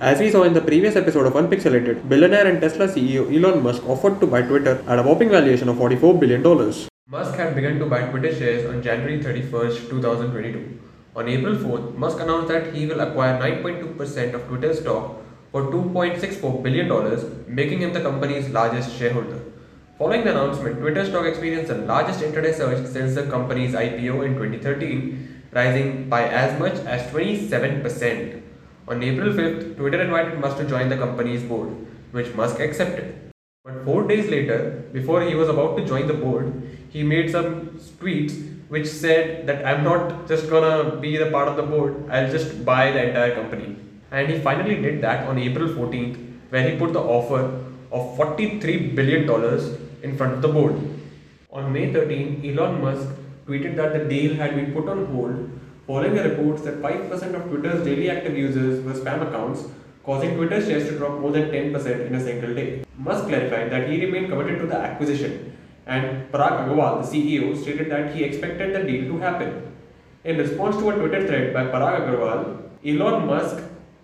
As we saw in the previous episode of Unpixelated, billionaire and Tesla CEO Elon Musk offered to buy Twitter at a whopping valuation of $44 billion. Musk had begun to buy Twitter shares on January 31st, 2022. On April 4th, Musk announced that he will acquire 9.2% of Twitter stock for $2.64 billion, making him the company's largest shareholder. Following the announcement, Twitter stock experienced the largest intraday surge since the company's IPO in 2013, rising by as much as 27%. On April 5th, Twitter invited Musk to join the company's board, which Musk accepted. But four days later, before he was about to join the board, he made some tweets which said that I'm not just gonna be the part of the board, I'll just buy the entire company. And he finally did that on April 14th, where he put the offer of $43 billion in front of the board. On May 13, Elon Musk tweeted that the deal had been put on hold following the reports that 5% of Twitter's daily active users were spam accounts, causing Twitter shares to drop more than 10% in a single day. Musk clarified that he remained committed to the acquisition, and Parag Agrawal, the CEO, stated that he expected the deal to happen. In response to a Twitter thread by Parag Agrawal, Elon Musk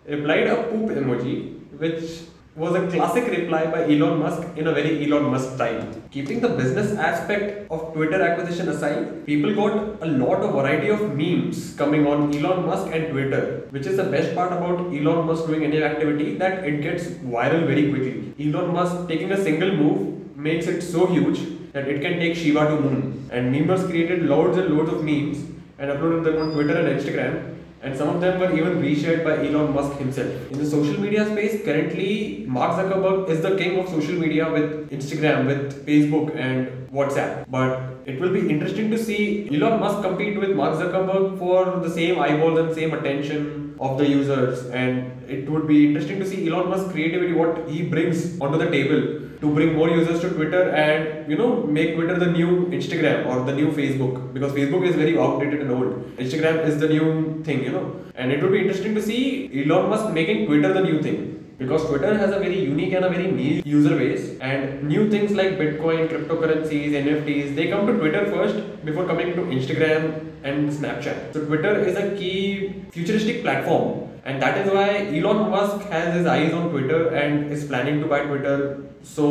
replied a poop emoji, which was a classic reply by Elon Musk in a very Elon Musk style. Keeping the business aspect of Twitter acquisition aside, people got a lot of variety of memes coming on Elon Musk and Twitter, which is the best part about Elon Musk doing any activity that it gets viral very quickly. Elon Musk taking a single move makes it so huge that it can take Shiba to moon. And memers created loads and loads of memes and uploaded them on Twitter and Instagram and some of them were even reshared by Elon Musk himself. In the social media space, currently Mark Zuckerberg is the king of social media with Instagram, with Facebook, and WhatsApp. But it will be interesting to see Elon Musk compete with Mark Zuckerberg for the same eyeballs and same attention of the users. And it would be interesting to see Elon Musk's creativity, what he brings onto the table to bring more users to Twitter and you know make Twitter the new Instagram or the new Facebook because Facebook is very outdated and old. Instagram is the new thing, you know. And it would be interesting to see Elon Musk making Twitter the new thing because Twitter has a very unique and a very niche user base and new things like Bitcoin, cryptocurrencies, NFTs, they come to Twitter first before coming to Instagram and Snapchat. So Twitter is a key futuristic platform and that is why Elon Musk has his eyes on Twitter and is planning to buy Twitter so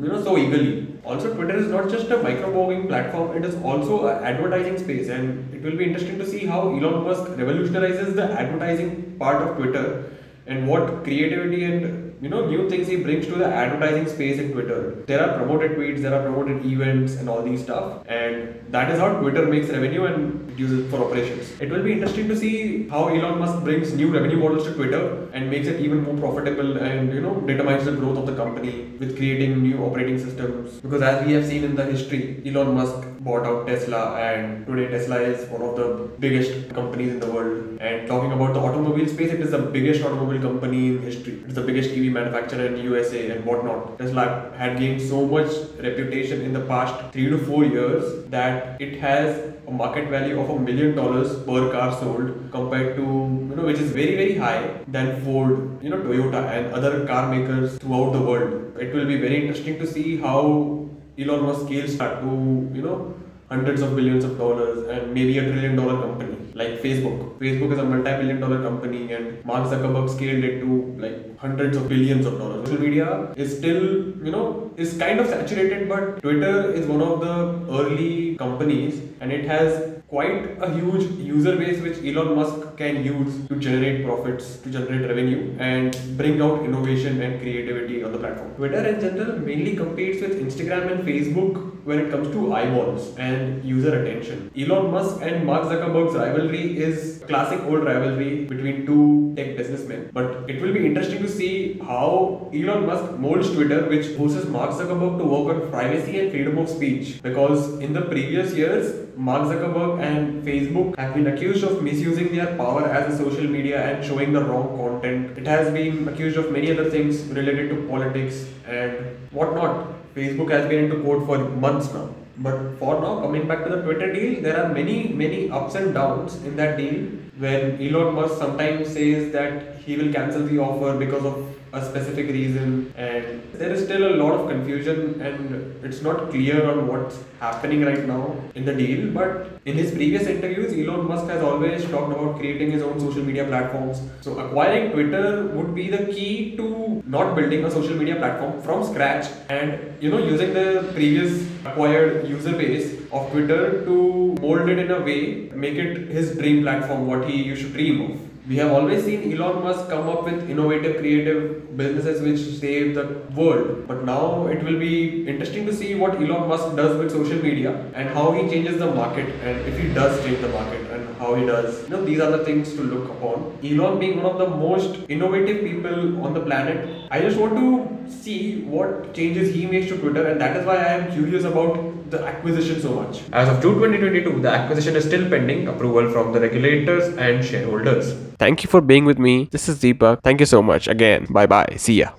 you know so eagerly. Also, Twitter is not just a micro-blogging platform; it is also an advertising space, and it will be interesting to see how Elon Musk revolutionizes the advertising part of Twitter and what creativity and you know new things he brings to the advertising space in Twitter. There are promoted tweets, there are promoted events, and all these stuff, and that is how Twitter makes revenue and uses for operations. It will be interesting to see how Elon Musk brings new revenue models to Twitter and makes it even more profitable, and you know determines the growth of the company with creating new operating systems. Because as we have seen in the history, Elon Musk bought out Tesla, and today Tesla is one of the biggest companies in the world. And talking about the automobile space, it is the biggest automobile company in history. It is the biggest EV manufacturer in USA and whatnot. Tesla had gained so much reputation in the past three to four years that it has a market value of a million dollars per car sold compared to you know which is very very high than Ford, you know Toyota and other car makers throughout the world. It will be very interesting to see how Elon Musk scales start to you know hundreds of billions of dollars and maybe a trillion dollar company like Facebook. Facebook is a multi-billion dollar company and Mark Zuckerberg scaled it to like hundreds of billions of dollars. Social media is still, you know, is kind of saturated, but Twitter is one of the early companies and it has quite a huge user base which Elon Musk can use to generate profits, to generate revenue, and bring out innovation and creativity on the platform. Twitter in general mainly competes with Instagram and Facebook when it comes to eyeballs and user attention. Elon Musk and Mark Zuckerberg's rivalry is classic old rivalry between two tech businessmen. But it will be interesting to see how Elon Musk molds Twitter, which forces Mark Zuckerberg to work on privacy and freedom of speech. Because in the previous years, Mark Zuckerberg and Facebook have been accused of misusing their power as a social media and showing the wrong content. It has been accused of many other things related to politics and whatnot. Facebook has been into court for months now. But for now, coming back to the Twitter deal, there are many, many ups and downs in that deal when Elon Musk sometimes says that he will cancel the offer because of a specific reason and there is still a lot of confusion and it's not clear on what's happening right now in the deal. But in his previous interviews Elon Musk has always talked about creating his own social media platforms. So acquiring Twitter would be the key to not building a social media platform from scratch and you know using the previous acquired user base of Twitter to mold it in a way make it his dream platform what he used dream of we have always seen Elon Musk come up with innovative, creative businesses which save the world. But now it will be interesting to see what Elon Musk does with social media and how he changes the market and if he does change the market and how he does. You know, these are the things to look upon. Elon being one of the most innovative people on the planet, I just want to see what changes he makes to Twitter and that is why I am curious about the acquisition so much. As of June 2022, the acquisition is still pending approval from the regulators and shareholders. Thank you for being with me. This is Deepak. Thank you so much. Again, bye bye. See ya.